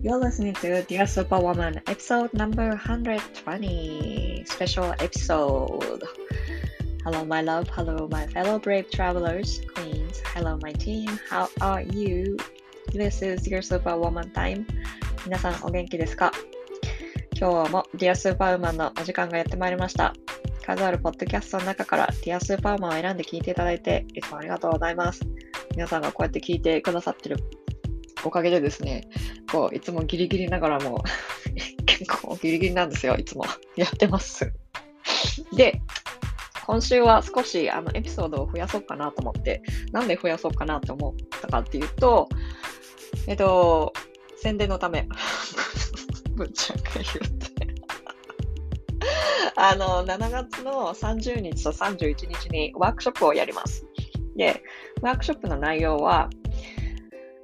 You're listening to Dear Superwoman, episode number 120, special episode. Hello, my love. Hello, my fellow brave travelers, queens. Hello, my team. How are you? This is Dear Superwoman time. 皆さん、お元気ですか今日も Dear Superwoman のお時間がやってまいりました。数あるポッドキャストの中から Dear Superwoman を選んで聞いていただいて、いつもありがとうございます。皆さんがこうやって聞いてくださってるおかげでですね、こう、いつもギリギリながらも 結構ギリギリなんですよ、いつも。やってます。で、今週は少しあのエピソードを増やそうかなと思って、なんで増やそうかなと思ったかっていうと、えっと、宣伝のため、ぶっちゃけ言って。あの、7月の30日と31日にワークショップをやります。で、ワークショップの内容は、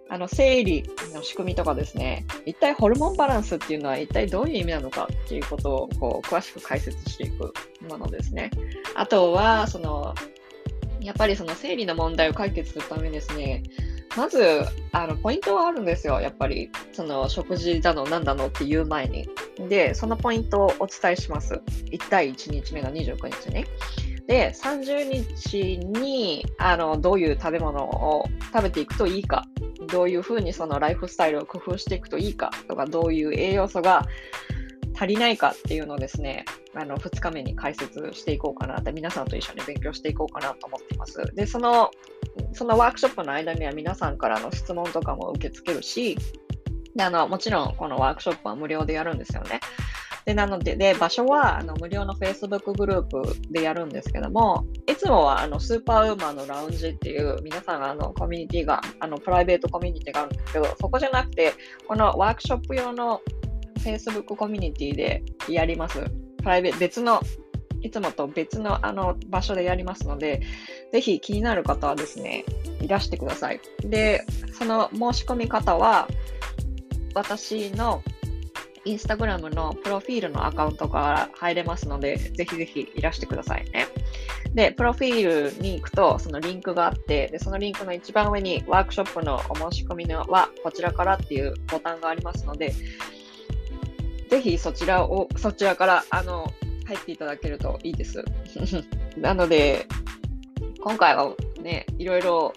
あの生理の仕組みとかですね、一体ホルモンバランスっていうのは一体どういう意味なのかっていうことをこう詳しく解説していくものですね。あとは、その、やっぱりその生理の問題を解決するためにですね、まず、あの、ポイントはあるんですよ。やっぱり、その、食事だの、なんだのっていう前に。で、そのポイントをお伝えします。1対1日目の29日ね。で、30日に、あの、どういう食べ物を食べていくといいか、どういうふうにそのライフスタイルを工夫していくといいかとか、どういう栄養素が足りないかっていうのをですね、あの、2日目に解説していこうかなって、皆さんと一緒に勉強していこうかなと思っています。で、その、そのワークショップの間には皆さんからの質問とかも受け付けるし、であのもちろんこのワークショップは無料でやるんですよね。でなのでで、場所はあの無料の Facebook グループでやるんですけども、いつもはあのスーパーウーマンのラウンジっていう皆さんがあのコミュニティが、あのプライベートコミュニティがあるんですけど、そこじゃなくて、このワークショップ用の Facebook コミュニティでやります。プライベート、別の、いつもと別のあの場所でやりますので、ぜひ気になる方はですね、いらしてください。で、その申し込み方は、私のインスタグラムのプロフィールのアカウントから入れますので、ぜひぜひいらしてくださいね。で、プロフィールに行くと、そのリンクがあって、でそのリンクの一番上にワークショップのお申し込みのはこちらからっていうボタンがありますので、ぜひそちらを、そちらから、あの、入っていただけるといいです。なので、今回はね、いろいろ、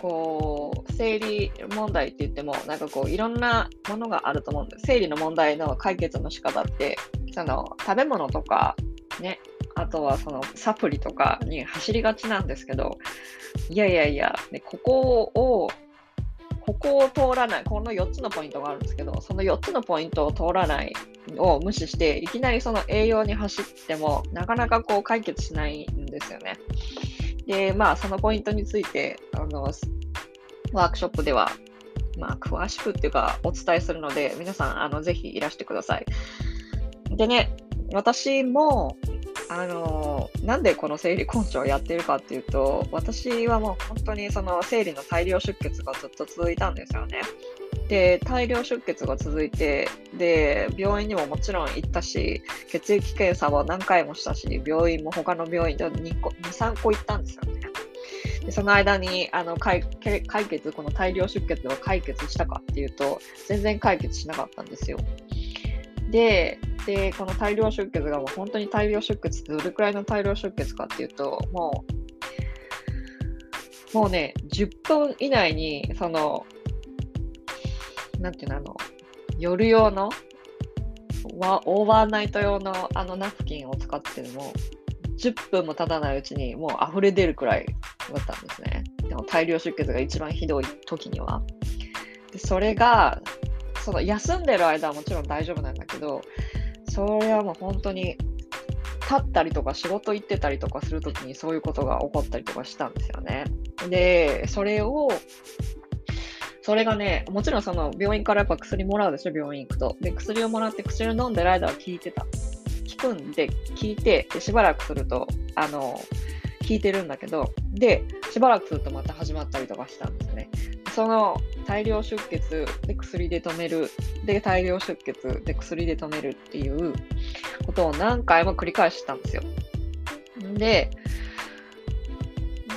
こう、生理問題って言っても、なんかこう、いろんなものがあると思うんです。生理の問題の解決の仕方って、その、食べ物とか、ね、あとはそのサプリとかに走りがちなんですけど、いやいやいや、ね、ここを、ここを通らない、この4つのポイントがあるんですけど、その4つのポイントを通らないを無視して、いきなりその栄養に走っても、なかなかこう解決しないんですよね。で、まあ、そのポイントについて、あの、ワークショップでは、まあ、詳しくっていうか、お伝えするので、皆さん、あの、ぜひいらしてください。でね、私も、あの、なんでこの生理根治をやってるかっていうと、私はもう本当にその生理の大量出血がずっと続いたんですよね。で、大量出血が続いて、で、病院にももちろん行ったし、血液検査は何回もしたし、病院も他の病院で 2, 個2 3個行ったんですよね。でその間にあの解解決、この大量出血を解決したかっていうと、全然解決しなかったんですよ。で、でこの大量出血がもう本当に大量出血ってどれくらいの大量出血かっていうと、もう、もうね、10分以内に、その、なんていうの、あの、夜用の、オーバーナイト用のあのナプキンを使っても、10分も経たないうちにもう溢れ出るくらいだったんですね。でも大量出血が一番ひどい時には。でそれが、その休んでる間はもちろん大丈夫なんだけど、それはもう本当に立ったりとか仕事行ってたりとかするときにそういうことが起こったりとかしたんですよね。で、それを、それがね、もちろんその病院からやっぱ薬もらうでしょ、病院行くと。で、薬をもらって薬を飲んでる間は効いてた。聞くんで、聞いて、でしばらくすると、あの、聞いてるんだけど、で、しばらくするとまた始まったりとかしたんですよね。その大量出血で薬で止める、で大量出血で薬で止めるっていうことを何回も繰り返したんですよ。で、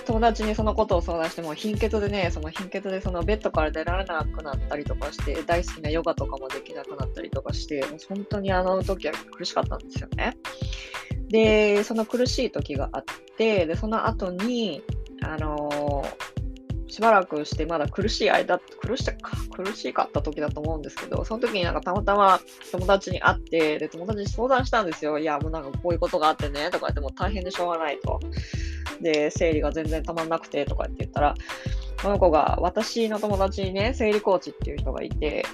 友達にそのことを相談しても貧血でねその貧血でそのベッドから出られなくなったりとかして大好きなヨガとかもできなくなったりとかしてもう本当にあの時は苦しかったんですよね。でその苦しい時があってでその後にあのー、しばらくしてまだ苦しい間苦しか苦しかった時だと思うんですけどその時になんかたまたま友達に会ってで友達に相談したんですよいやもうなんかこういうことがあってねとか言っても大変でしょうがないと。で、生理が全然たまんなくてとかって言ったら、この子が私の友達にね、生理コーチっていう人がいて、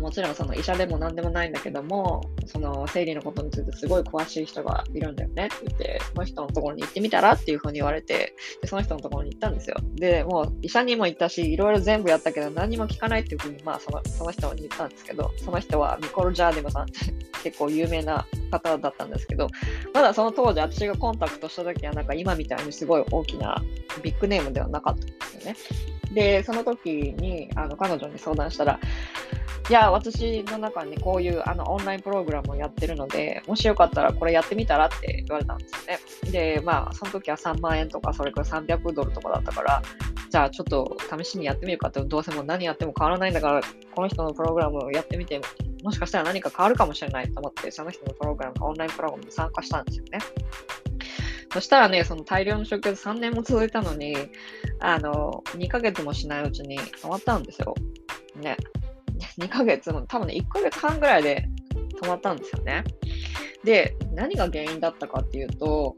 もちろんその医者でも何でもないんだけども、その生理のことについてすごい詳しい人がいるんだよねって言って、その人のところに行ってみたらっていうふうに言われて、でその人のところに行ったんですよ。で、もう医者にも行ったし、いろいろ全部やったけど何も聞かないっていうふうに、まあそのその人に言ったんですけど、その人はミコル・ジャーディムさんって 結構有名な方だったんですけど、まだその当時私がコンタクトした時はなんか今みたいにすごい大きなビッグネームではなかったんですよね。で、その時にあの彼女に相談したら、いや、私の中にこういうあのオンラインプログラムをやってるので、もしよかったらこれやってみたらって言われたんですよね。で、まあ、その時は3万円とか、それから300ドルとかだったから、じゃあちょっと試しにやってみるかって、どうせもう何やっても変わらないんだから、この人のプログラムをやってみて、もしかしたら何か変わるかもしれないと思って、その人のプログラム、オンラインプログラムに参加したんですよね。そしたらね、その大量の出血3年も続いたのに、あの、2ヶ月もしないうちに終わったんですよ。ね。2ヶ月も、多分ね、1ヶ月半ぐらいで止まったんですよね。で、何が原因だったかっていうと、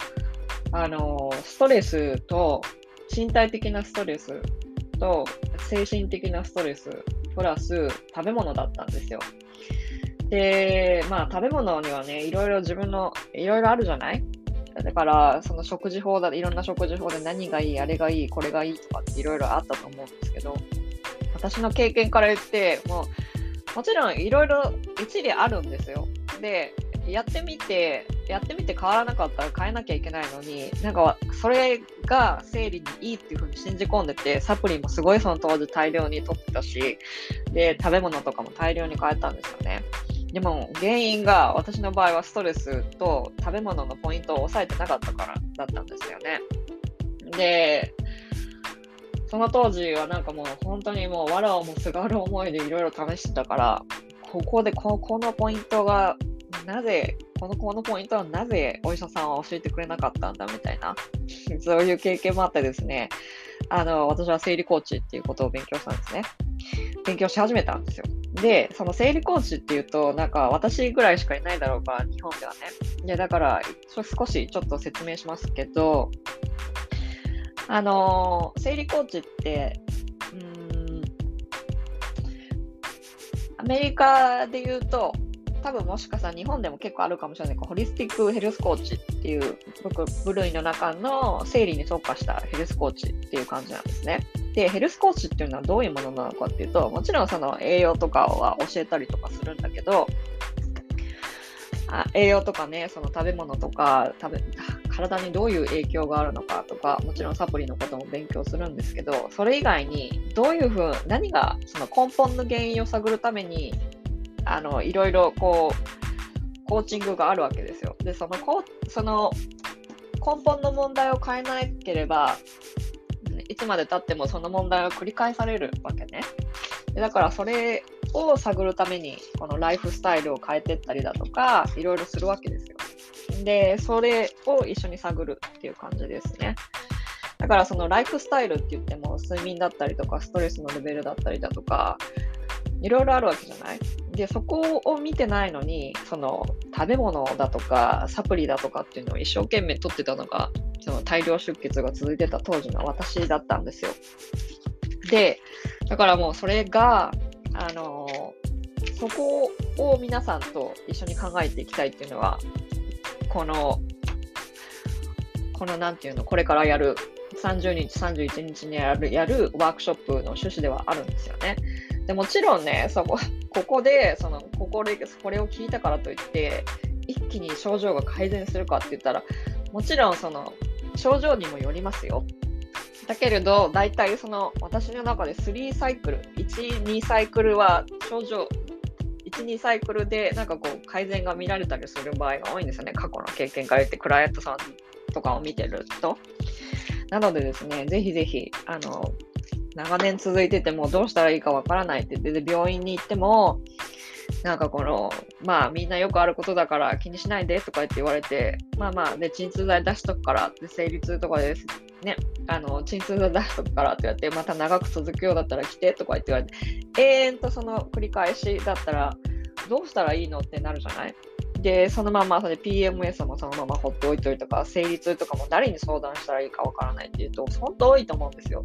あの、ストレスと、身体的なストレスと、精神的なストレス、プラス食べ物だったんですよ。で、まあ食べ物にはね、いろいろ自分の、いろいろあるじゃない？だから、その食事法だ、いろんな食事法で何がいい、あれがいい、これがいいとかっていろいろあったと思うんですけど、私の経験から言って、もう、もちろんいろいろ一理あるんですよ。で、やってみて、やってみて変わらなかったら変えなきゃいけないのに、なんかそれが生理にいいっていうふうに信じ込んでて、サプリもすごいその当時大量に取ってたし、で、食べ物とかも大量に変えたんですよね。でも原因が私の場合はストレスと食べ物のポイントを抑えてなかったからだったんですよね。で、その当時はなんかもう本当にもう藁をもすがる思いでいろいろ試してたから、ここでここのポイントがなぜ、このこのポイントはなぜお医者さんは教えてくれなかったんだみたいな、そういう経験もあってですね、あの、私は生理コーチっていうことを勉強したんですね。勉強し始めたんですよ。で、その生理コーチっていうと、なんか私ぐらいしかいないだろうから、日本ではね。いや、だから、少しちょっと説明しますけど、あのー、生理コーチって、うん、アメリカで言うと、多分もしかしたら日本でも結構あるかもしれないホリスティックヘルスコーチっていう僕部類の中の生理に特化したヘルスコーチっていう感じなんですね。で、ヘルスコーチっていうのはどういうものなのかっていうと、もちろんその栄養とかは教えたりとかするんだけど、あ栄養とかね、その食べ物とか食べ、体にどういう影響があるのかとか、もちろんサプリのことも勉強するんですけど、それ以外にどういうふう、何がその根本の原因を探るために、あの、いろいろこう、コーチングがあるわけですよ。で、その、こその根本の問題を変えなければ、いつまでたってもその問題は繰り返されるわけね。だからそれを探るために、このライフスタイルを変えていったりだとか、いろいろするわけですよ。で、それを一緒に探るっていう感じですね。だからそのライフスタイルって言っても睡眠だったりとかストレスのレベルだったりだとかいろいろあるわけじゃない？でそこを見てないのにその食べ物だとかサプリだとかっていうのを一生懸命取ってたのがその大量出血が続いてた当時の私だったんですよ。でだからもうそれがあのそこを皆さんと一緒に考えていきたいっていうのはこの、このなんていうの、これからやる、30日、31日にやるやるワークショップの趣旨ではあるんですよね。でもちろんね、そこ、ここで、その、ここで、これを聞いたからといって、一気に症状が改善するかって言ったら、もちろんその、症状にもよりますよ。だけれど、大体その、私の中で3サイクル、1、2サイクルは症状1、2サイクルでなんかこう改善が見られたりする場合が多いんですよね。過去の経験から言って、クライアントさんとかを見てると。なのでですね、ぜひぜひ、あの、長年続いててもどうしたらいいかわからないって言って、病院に行っても、なんかこの、まあみんなよくあることだから気にしないでとか言って言われて、まあまあ、で、鎮痛剤出しとくからって生理痛とかですね、あの、鎮痛剤出しとくからって言われて、また長く続くようだったら来てとか言って言われて、永遠とその繰り返しだったら、どうしたらいいの？ってなるじゃない？で、そのままそれ PMS もそのまま放っておいといとか、生理痛とかも誰に相談したらいいかわからないっていうと、本当多いと思うんですよ。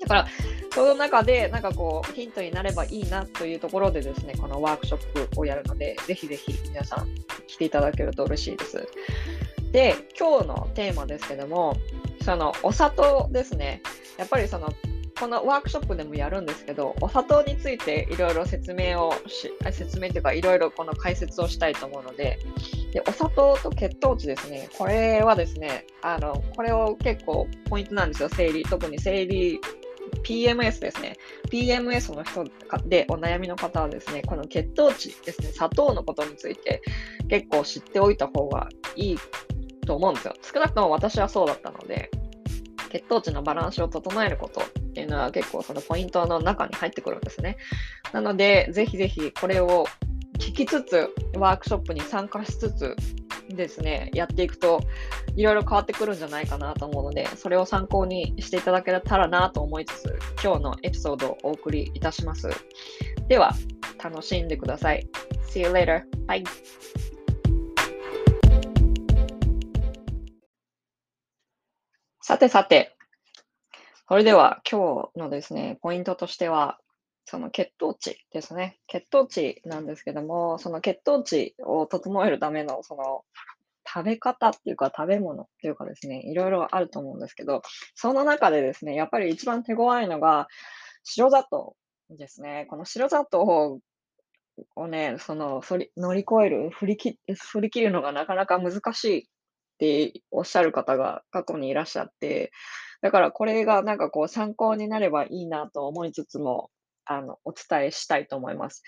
だから、その中で、なんかこう、ヒントになればいいなというところでですね、このワークショップをやるので、ぜひぜひ皆さん来ていただけると嬉しいです。で、今日のテーマですけども、そのお砂糖ですね。やっぱりそのこのワークショップでもやるんですけど、お砂糖についていろいろ説明をし、説明というかいろいろこの解説をしたいと思うので、でお砂糖と血糖値ですね、これはですね、あの、これを結構ポイントなんですよ、生理。特に生理 PMS ですね。PMS の人でお悩みの方はですね、この血糖値ですね、砂糖のことについて結構知っておいた方がいいと思うんですよ。少なくとも私はそうだったので、血糖値のバランスを整えることっていうのは結構そのポイントの中に入ってくるんですね。なので、ぜひぜひこれを聞きつつ、ワークショップに参加しつつですね、やっていくといろいろ変わってくるんじゃないかなと思うので、それを参考にしていただけたらなと思いつつ、今日のエピソードをお送りいたします。では、楽しんでください。See you later. Bye. さてさて、それでは今日のですね、ポイントとしては、その血糖値ですね。血糖値なんですけども、その血糖値を整えるための、その食べ方っていうか食べ物っていうかですね、いろいろあると思うんですけど、その中でですね、やっぱり一番手強いのが白砂糖ですね。この白砂糖をね、その乗り越える、振り切振り切るのがなかなか難しいっておっしゃる方が過去にいらっしゃって、だからこれがなんかこう参考になればいいなと思いつつも、あの、お伝えしたいと思います。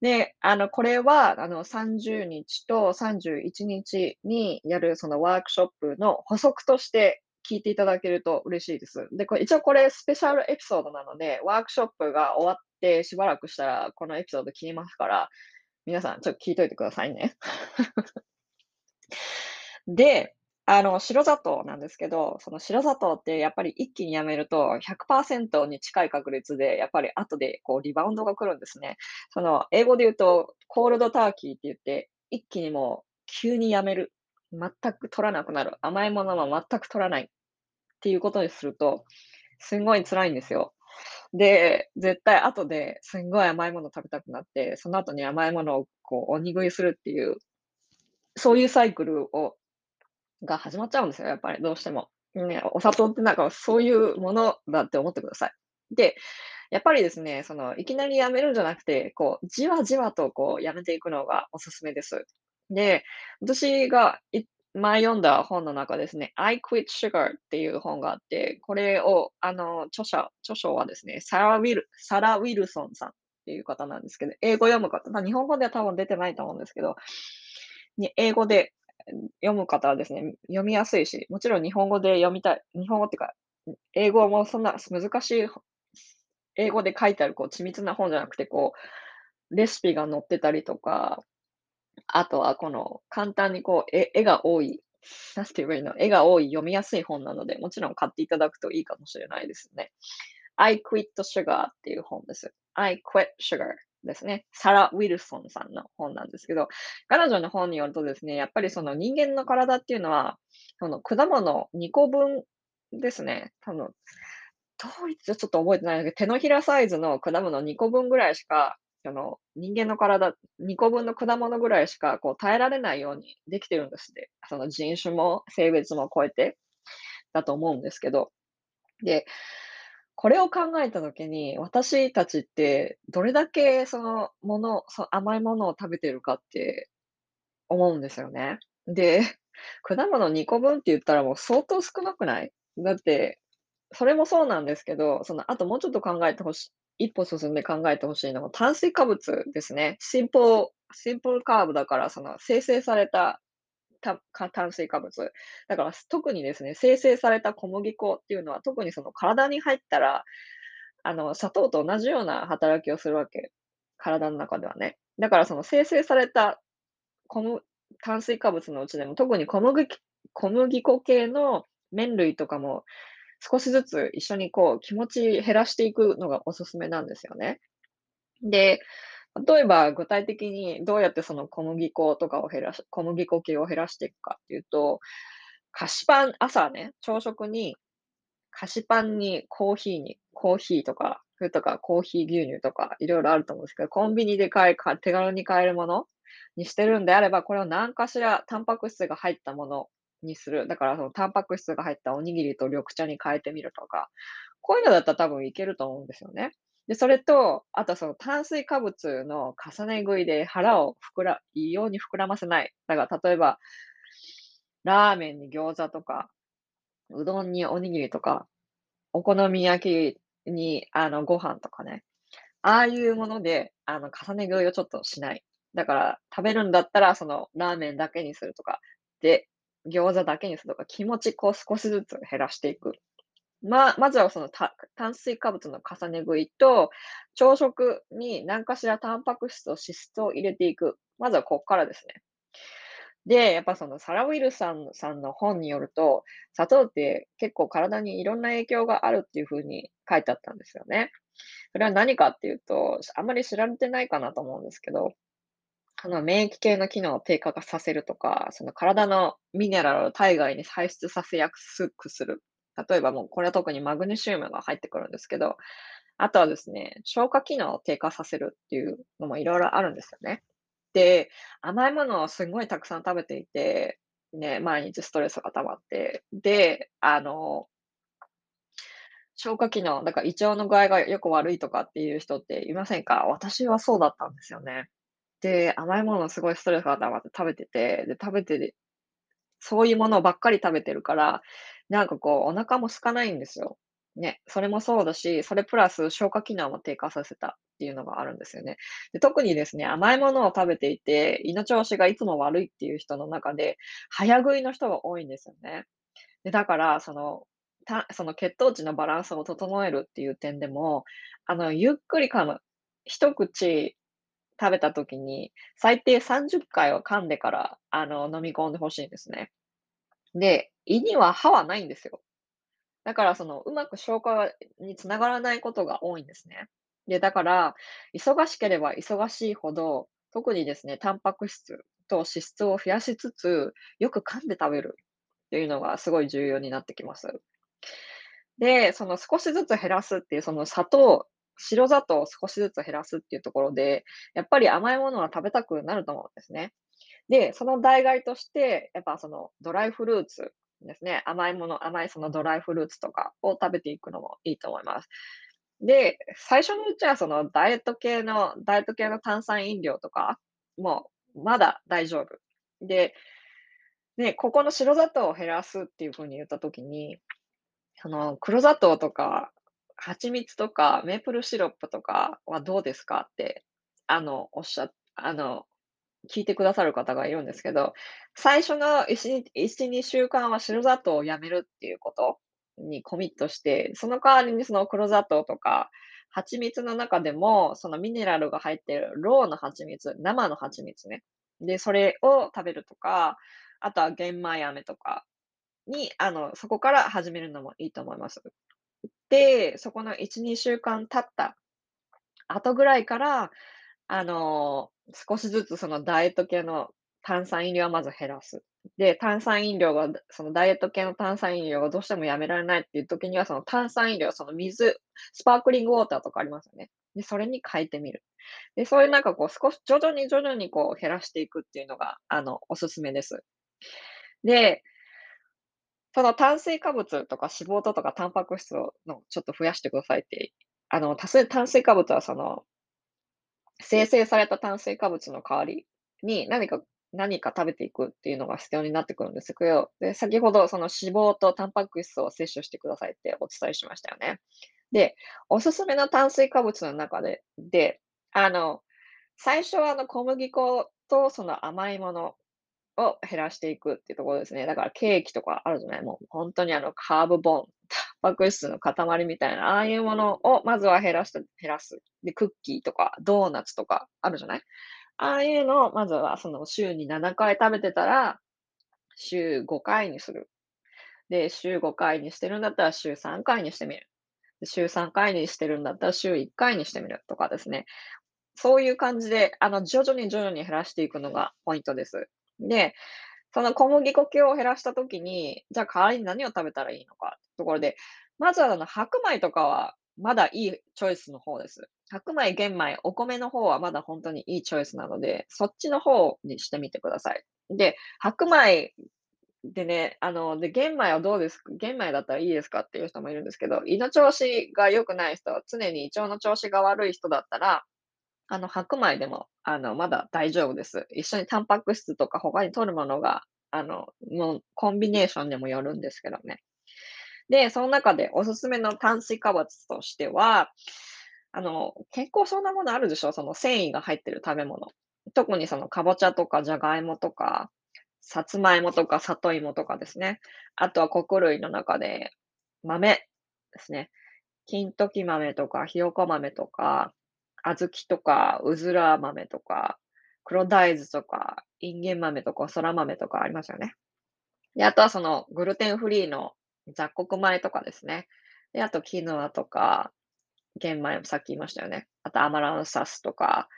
で、あの、これは、あの、30日と31日にやるそのワークショップの補足として聞いていただけると嬉しいです。で、これ一応これスペシャルエピソードなので、ワークショップが終わってしばらくしたらこのエピソード切りますから、皆さんちょっと聞いといてくださいね。で、あの、白砂糖なんですけど、その白砂糖ってやっぱり一気にやめると100%に近い確率で、やっぱり後でこうリバウンドが来るんですね。その、英語で言うと、コールドターキーって言って、一気にもう急にやめる。全く取らなくなる。甘いものは全く取らない。っていうことにすると、すんごい辛いんですよ。で、絶対後ですんごい甘いもの食べたくなって、その後に甘いものをこう、鬼食いするっていう、そういうサイクルをが始まっちゃうんですよ、やっぱりどうしても。ね、お砂糖ってなんかそういうものだって思ってください。で、やっぱりですね、その、いきなりやめるんじゃなくて、こう、じわじわとこう、やめていくのがおすすめです。で、私が前読んだ本の中ですね、I Quit Sugar っていう本があって、これを、あの、著者、著書はですね、サラ・ウィル、サラ・ウィルソンさんっていう方なんですけど、英語読む方、日本語では多分出てないと思うんですけど、英語で読む方はですね、読みやすいし、もちろん日本語で読みたい、日本語っていうか、英語もそんな難しい、英語で書いてあるこう緻密な本じゃなくて、こう、レシピが載ってたりとか、あとはこの簡単にこう、絵絵が多い、なんて言えばいいの、絵が多い読みやすい本なので、もちろん買っていただくといいかもしれないですね。I Quit Sugar っていう本です。I Quit Sugar ですね。サラ・ウィルソンさんの本なんですけど、彼女の本によるとですね、やっぱりその人間の体っていうのは、その果物2個分ですね。多分、どういつちょっと覚えてないんだけど、手のひらサイズの果物2個分ぐらいしか、その人間の体2個分の果物ぐらいしかこう耐えられないようにできてるんですって。その人種も性別も超えてだと思うんですけど。で、これを考えたときに、私たちってどれだけそのもの、そ甘いものを食べてるかって思うんですよね。で、果物2個分って言ったらもう相当少なくない？だって、それもそうなんですけど、その、あともうちょっと考えてほしい、一歩進んで考えてほしいのが炭水化物ですね。シンプル、シンプルカーブだから、その生成されたた炭水化物。だから、特にですね、生成された小麦粉っていうのは、特にその体に入ったら、あの、砂糖と同じような働きをするわけ。体の中ではね。だからその生成された炭水化物のうちでも、特に小麦小麦粉系の麺類とかも、少しずつ一緒にこう気持ち減らしていくのがおすすめなんですよね。で、例えば具体的にどうやってその小麦粉とかを減らし小麦粉系を減らしていくかっていうと、菓子パン朝ね、朝食に菓子パンにコーヒーにコーヒーとか、それとかコーヒー牛乳とかいろいろあると思うんですけど、コンビニで買えか手軽に買えるものにしてるんであれば、これを何かしらタンパク質が入ったものにする。だからそのタンパク質が入ったおにぎりと緑茶に変えてみるとか、こういうのだったら多分いけると思うんですよね。で、それと、あとその炭水化物の重ね食いで腹を膨ら異様に膨らませない。だから例えば、ラーメンに餃子とか、うどんにおにぎりとか、お好み焼きにあのご飯とかね。ああいうもので、あの重ね食いをちょっとしない。だから食べるんだったら、そのラーメンだけにするとか、で、餃子だけにするとか、気持ちこう少しずつ減らしていく。ままずはそのた炭水化物の重ね食いと、朝食に何かしらタンパク質と脂質を入れていく。まずはこっからですね。で、やっぱそのサラ・ウィルさんさんの本によると、砂糖って結構体にいろんな影響があるっていう風に書いてあったんですよね。それは何かっていうと、あまり知られてないかなと思うんですけど、あの免疫系の機能を低下させるとか、その体のミネラルを体外に排出させやすくする。例えばもうこれは特にマグネシウムが入ってくるんですけど、あとはですね、消化機能を低下させるっていうのもいろいろあるんですよね。で、甘いものをすごいたくさん食べていて、ね、毎日ストレスが溜まって、で、あの、消化機能、だから胃腸の具合がよく悪いとかっていう人っていませんか？私はそうだったんですよね。で、甘いものすごいストレスが溜まって食べてて、で、食べてそういうものばっかり食べてるから、なんかこうお腹も空かないんですよ。ね、それもそうだし、それプラス消化機能も低下させたっていうのがあるんですよね。で、特にですね、甘いものを食べていて、胃の調子がいつも悪いっていう人の中で、早食いの人が多いんですよね。で、だから、その、たその血糖値のバランスを整えるっていう点でも、あの、ゆっくり噛む。一口食べた時に、最低30回は噛んでから、あの、飲み込んで欲しいんですね。で、胃には歯はないんですよ。だからその、うまく消化に繋がらないことが多いんですね。で、だから、忙しければ忙しいほど、特にですね、タンパク質と脂質を増やしつつ、よく噛んで食べるっていうのがすごい重要になってきます。で、その少しずつ減らすっていう、その砂糖白砂糖を少しずつ減らすっていうところで、やっぱり甘いものは食べたくなると思うんですね。で、その代替として、やっぱそのドライフルーツですね。甘いもの、甘いそのドライフルーツとかを食べていくのもいいと思います。で、最初のうちはそのダイエット系の、ダイエット系の炭酸飲料とか、もまだ大丈夫。で、ね、ここの白砂糖を減らすっていう風に言ったときに、その黒砂糖とか蜂蜜とかメープルシロップとかはどうですかって、あの、おっしゃあの、聞いてくださる方がいるんですけど、最初の1、2週間は白砂糖をやめるっていうことにコミットして、その代わりにその黒砂糖とか、蜂蜜の中でも、そのミネラルが入ってるローの蜂蜜、生の蜂蜜ね。で、それを食べるとか、あとは玄米飴とかに、あの、そこから始めるのもいいと思います。で、そこの1、2週間経った後ぐらいから、あの、少しずつそのダイエット系の炭酸飲料はまず減らす。で、炭酸飲料が、そのダイエット系の炭酸飲料がどうしてもやめられないっていう時には、その炭酸飲料、その水、スパークリングウォーターとかありますよね。で、それに変えてみる。で、そういうなんかこう少し徐々に徐々にこう減らしていくっていうのが、あの、おすすめです。で、その炭水化物とか脂肪とかタンパク質をのちょっと増やしてくださいって、あの、たす炭水化物はその、生成された炭水化物の代わりに何か何か食べていくっていうのが必要になってくるんですけど、で、先ほどその脂肪とタンパク質を摂取してくださいってお伝えしましたよね。で、おすすめの炭水化物の中で、で、あの、最初はあの小麦粉とその甘いものを減らしていくっていうところですね。だからケーキとかあるじゃない、もう本当にあのカーブボン、タンパク質の塊みたいな、ああいうものをまずは減らして、減らす。で、クッキーとかドーナツとかあるじゃない？ああいうのをまずはその週に7回食べてたら、週5回にする。で、週5回にしてるんだったら週3回にしてみる。週3回にしてるんだったら週1回にしてみるとかですね。そういう感じで、あの、徐々に徐々に減らしていくのがポイントです。で、その小麦粉系を減らしたときに、じゃあ代わりに何を食べたらいいのかところで、まずはあの白米とかはまだいいチョイスの方です。白米、玄米、お米の方はまだ本当にいいチョイスなので、そっちの方にしてみてください。で、白米でね、あの、で、玄米はどうですか？玄米だったらいいですか？っていう人もいるんですけど、胃の調子が良くない人、常に胃腸の調子が悪い人だったら、あの、白米でも、あの、まだ大丈夫です。一緒にタンパク質とか他に摂るものが、あの、もうコンビネーションでもよるんですけどね。で、その中でおすすめの炭水化物としては、あの、結構そんなものあるでしょ？その繊維が入ってる食べ物。特にそのかぼちゃとかじゃがいもとか、さつまいもとか里芋とかですね。あとは穀類の中で、豆ですね。金時豆とか、ひよこ豆とか、小豆とか、うずら豆とか、黒大豆とか、インゲン豆とか、そら豆とかありますよね。で、あとはそのグルテンフリーの雑穀米とかですね。で、あとキヌアとか、玄米もさっき言いましたよね。あとアマランサスとか、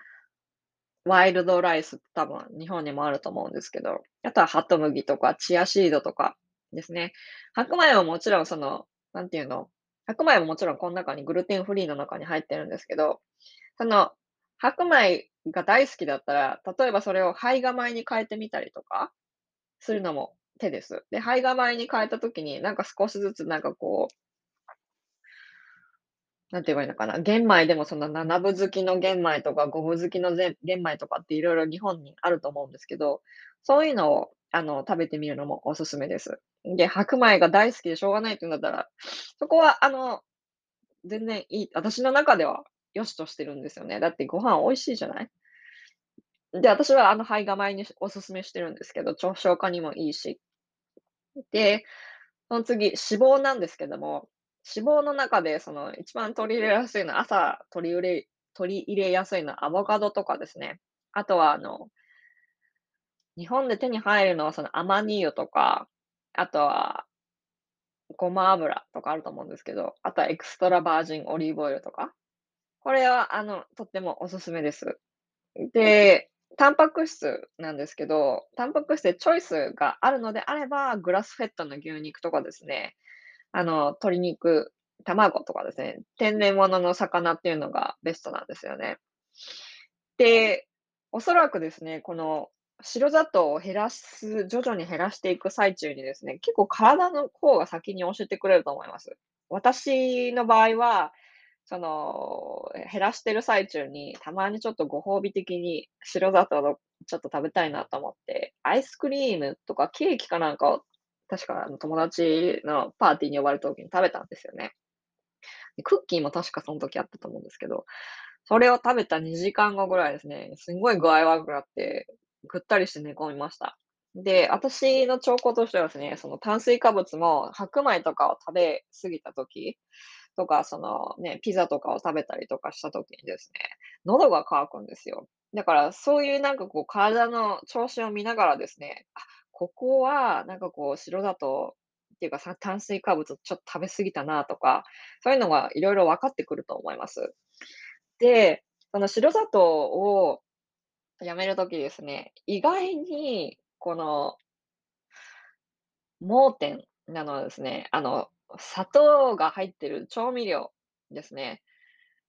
ワイルドライス多分日本にもあると思うんですけど、あとはハトムギとかチアシードとかですね。白米はもちろんその、なんていうの、白米ももちろんこの中にグルテンフリーの中に入ってるんですけど、その白米が大好きだったら、例えばそれを胚芽米に変えてみたりとかするのも手です。で、胚芽米に変えたときに、なんか少しずつなんかこう、なんて言えばいいのかな。玄米でもその7分好きの玄米とか5分好きの玄米とかっていろいろ日本にあると思うんですけど、そういうのをあの食べてみるのもおすすめです。で、白米が大好きでしょうがないって言うんだったら、そこはあの、全然いい。私の中では良しとしてるんですよね。だってご飯美味しいじゃない？で、私はあの胚芽米におすすめしてるんですけど、腸消化にもいいし。で、その次、脂肪なんですけども、脂肪の中で、その、一番取り入れやすいのは、朝取り入れ取り入れやすいのはアボカドとかですね。あとは、あの、日本で手に入るのは、その、アマニ油とか、あとは、ごま油とかあると思うんですけど、あとはエクストラバージンオリーブオイルとか。これは、あの、とってもおすすめです。で、タンパク質なんですけど、タンパク質でチョイスがあるのであれば、グラスフェットの牛肉とかですね、あの、鶏肉、卵とかですね、天然物の魚っていうのがベストなんですよね。で、おそらくですね、この白砂糖を減らす徐々に減らしていく最中にですね、結構体の方が先に教えてくれると思います。私の場合は、その、減らしてる最中に、たまにちょっとご褒美的に白砂糖のちょっと食べたいなと思って、アイスクリームとかケーキかなんかを確か友達のパーティーに呼ばれた時に食べたんですよね。クッキーも確かその時あったと思うんですけど、それを食べた2時間後ぐらいですね、すんごい具合悪くなって、ぐったりして寝込みました。で、私の兆候としてはですね、その炭水化物も白米とかを食べ過ぎた時とか、そのね、ピザとかを食べたりとかした時にですね、喉が渇くんですよ。だからそういうなんかこう体の調子を見ながらですね、あ、ここは、なんかこう、白砂糖っていうか、炭水化物ちょっと食べ過ぎたなとか、そういうのがいろいろ分かってくると思います。で、その白砂糖をやめるときですね、意外に、この、盲点なのはですね、あの、砂糖が入ってる調味料ですね。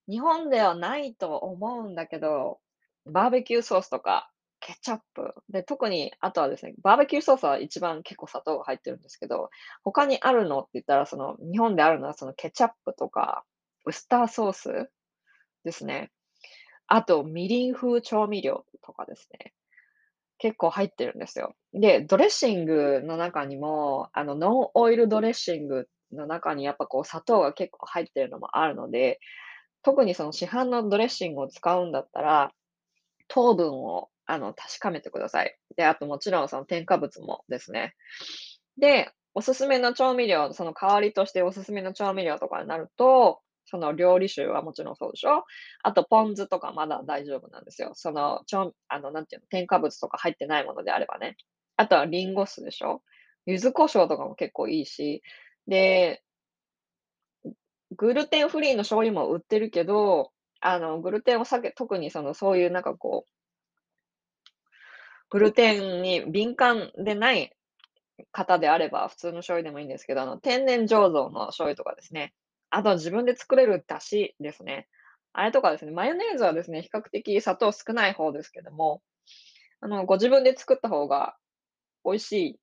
日本ではないと思うんだけど、バーベキューソースとかケチャップ。で、特に、あとはですね、バーベキューソースは一番結構砂糖が入ってるんですけど、他にあるのって言ったら、その、日本であるのはそのケチャップとか、ウスターソースですね。あと、みりん風調味料とかですね。結構入ってるんですよ。で、ドレッシングの中にも、あの、ノンオイルドレッシングの中にやっぱこう砂糖が結構入ってるのもあるので、特にその市販のドレッシングを使うんだったら、糖分をあの、確かめてください。で、あともちろんその添加物もですね。で、おすすめの調味料、その代わりとしておすすめの調味料とかになると、その料理酒はもちろんそうでしょあとポン酢とかまだ大丈夫なんですよ。その、調あの、なんていうの、添加物とか入ってないものであればね。あとはリンゴ酢でしょ柚子胡椒とかも結構いいし、で、グルテンフリーの醤油も売ってるけど、あの、グルテンを避け特にその、そういうなんかこう、グルテンに敏感でない方であれば、普通の醤油でもいいんですけど、あの、天然醸造の醤油とかですね。あと自分で作れる出汁ですね。あれとかですね、マヨネーズはですね、比較的砂糖少ない方ですけども、あの、ご自分で作った方が美味し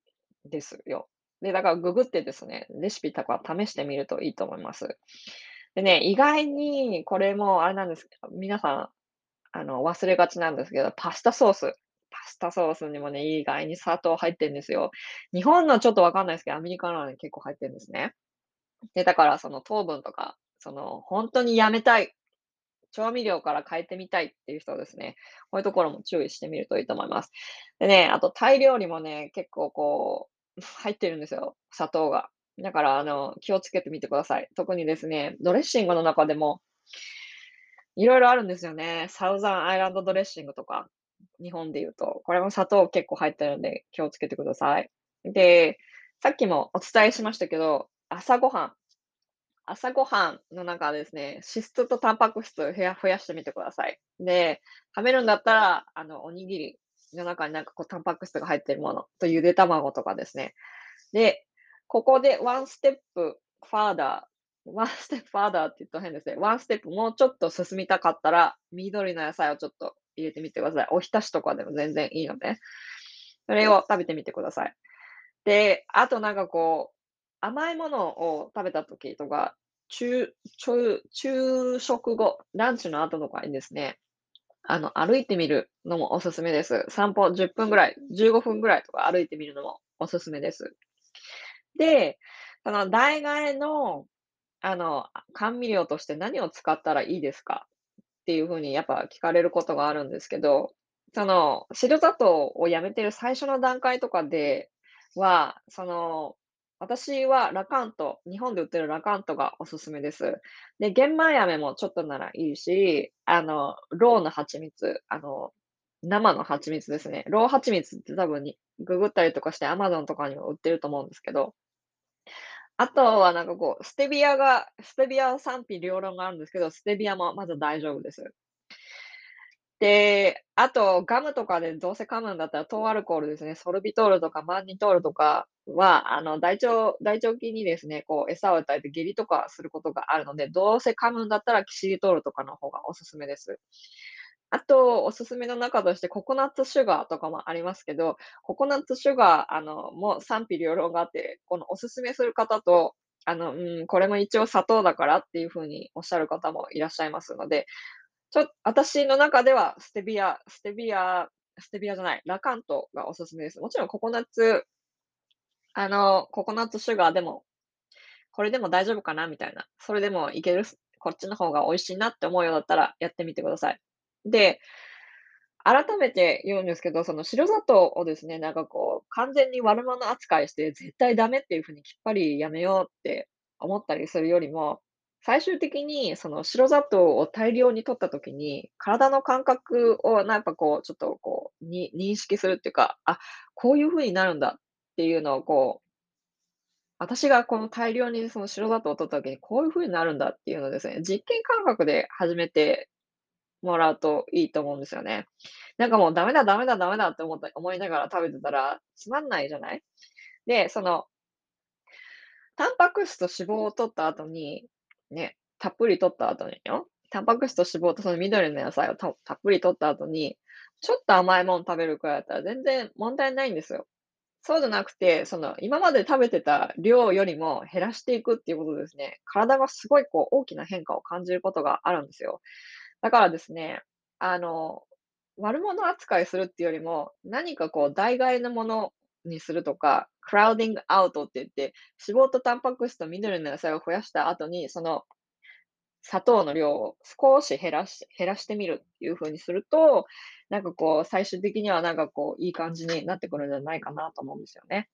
いですよ。で、だからググってですね、レシピとか試してみるといいと思います。でね、意外にこれもあれなんですけど、皆さん、あの、忘れがちなんですけど、パスタソース。パスタソースにもね、意外に砂糖入ってるんですよ。日本のちょっとわかんないですけど、アメリカのはね、結構入ってるんですね。で、だからその糖分とか、その、ほんとにやめたい、調味料から変えてみたいっていう人はですね、こういうところも注意してみるといいと思います。でね、あとタイ料理もね、結構こう、入ってるんですよ、砂糖が。だから、あの、気をつけてみてください。特にですね、ドレッシングの中でも、いろいろあるんですよね。サウザンアイランドドレッシングとか、日本で言うと、これも砂糖結構入ってるんで気をつけてください。で、さっきもお伝えしましたけど、朝ごはん。朝ごはんの中ですね、脂質とタンパク質を増やしてみてください。で、食べるんだったら、あの、おにぎりの中になんかこうタンパク質が入ってるものとゆで卵とかですね。で、ここで one step further、one step further って言うと変ですね。ワンステップもうちょっと進みたかったら、緑の野菜をちょっと入れてみてください。おひたしとかでも全然いいので、それを食べてみてください。で、あとなんかこう、甘いものを食べた時とか、昼昼昼食後、ランチの後とかにですね、あの、歩いてみるのもおすすめです。散歩10分ぐらい、15分ぐらいとか歩いてみるのもおすすめです。で、その代替えの、あの、甘味料として何を使ったらいいですか？っていう風にやっぱ聞かれることがあるんですけど、その、白砂糖をやめてる最初の段階とかでは、その、私はラカント、日本で売ってるラカントがおすすめです。で、玄米飴もちょっとならいいし、あの、ローの蜂蜜、あの、生の蜂蜜ですね。ロー蜂蜜って多分にググったりとかして Amazon とかにも売ってると思うんですけど、あとはなんかこう、ステビアが、ステビア賛否両論があるんですけど、ステビアもまず大丈夫です。で、あと、ガムとかでどうせ噛むんだったら、糖アルコールですね。ソルビトールとかマンニトールとかは、あの、大腸大腸菌にですね、こう、餌を与えて下痢とかすることがあるので、どうせ噛むんだったらキシリトールとかの方がおすすめです。あと、おすすめの中としてココナッツシュガーとかもありますけど、ココナッツシュガー、あの、もう賛否両論があって、このおすすめする方と、あの、うん、これも一応砂糖だからっていう風におっしゃる方もいらっしゃいますので、ちょ私の中ではステビアステビアステビアじゃない、ラカントがおすすめです。もちろんココナッツあの、ココナッツシュガーでも、これでも大丈夫かなみたいな。それでもいける、こっちの方が美味しいなって思うようだったらやってみてください。で、改めて言うんですけど、その白砂糖をですね、なんかこう、完全に悪者扱いして絶対ダメっていう風にきっぱりやめようって思ったりするよりも、最終的にその白砂糖を大量に摂った時に、体の感覚をなんかこう、ちょっとこう、に認識するっていうか、あ、こういう風になるんだっていうのをこう、私がこの大量にその白砂糖を摂った時にこういう風になるんだっていうのをですね、実験感覚で始めてもらうといいと思うんですよね。なんかもうダメだダメだダメだって思った思いながら食べてたらつまんないじゃない？で、その、タンパク質と脂肪を取った後に、ね、たっぷり取った後によ、タンパク質と脂肪とその緑の野菜をたっぷり取った後に、ちょっと甘いもの食べるくらいだったら全然問題ないんですよ。そうじゃなくて、その今まで食べてた量よりも減らしていくっていうことですね、体がすごいこう大きな変化を感じることがあるんですよ。だからですね、あの、悪者扱いするっていうよりも、何かこう代替のものにするとか、クラウディングアウトって言って、脂肪とタンパク質と緑の野菜を増やした後に、その砂糖の量を少し減らし減らしてみるっていう風にすると、なんかこう、最終的にはなんかこう、いい感じになってくるんじゃないかなと思うんですよね。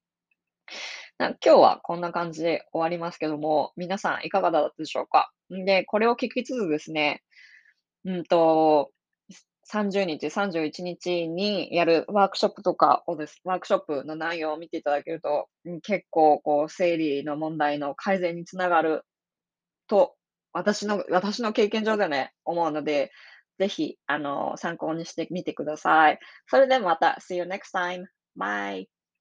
な今日はこんな感じで終わりますけども、皆さんいかがだったでしょうか？で、これを聞きつつですね、うんと、30日、31日にやるワークショップとかをですワークショップの内容を見ていただけると、結構こう生理の問題の改善につながると、私の私の経験上でね、思うので、ぜひあの、参考にしてみてください。それではまた、See you next time. Bye.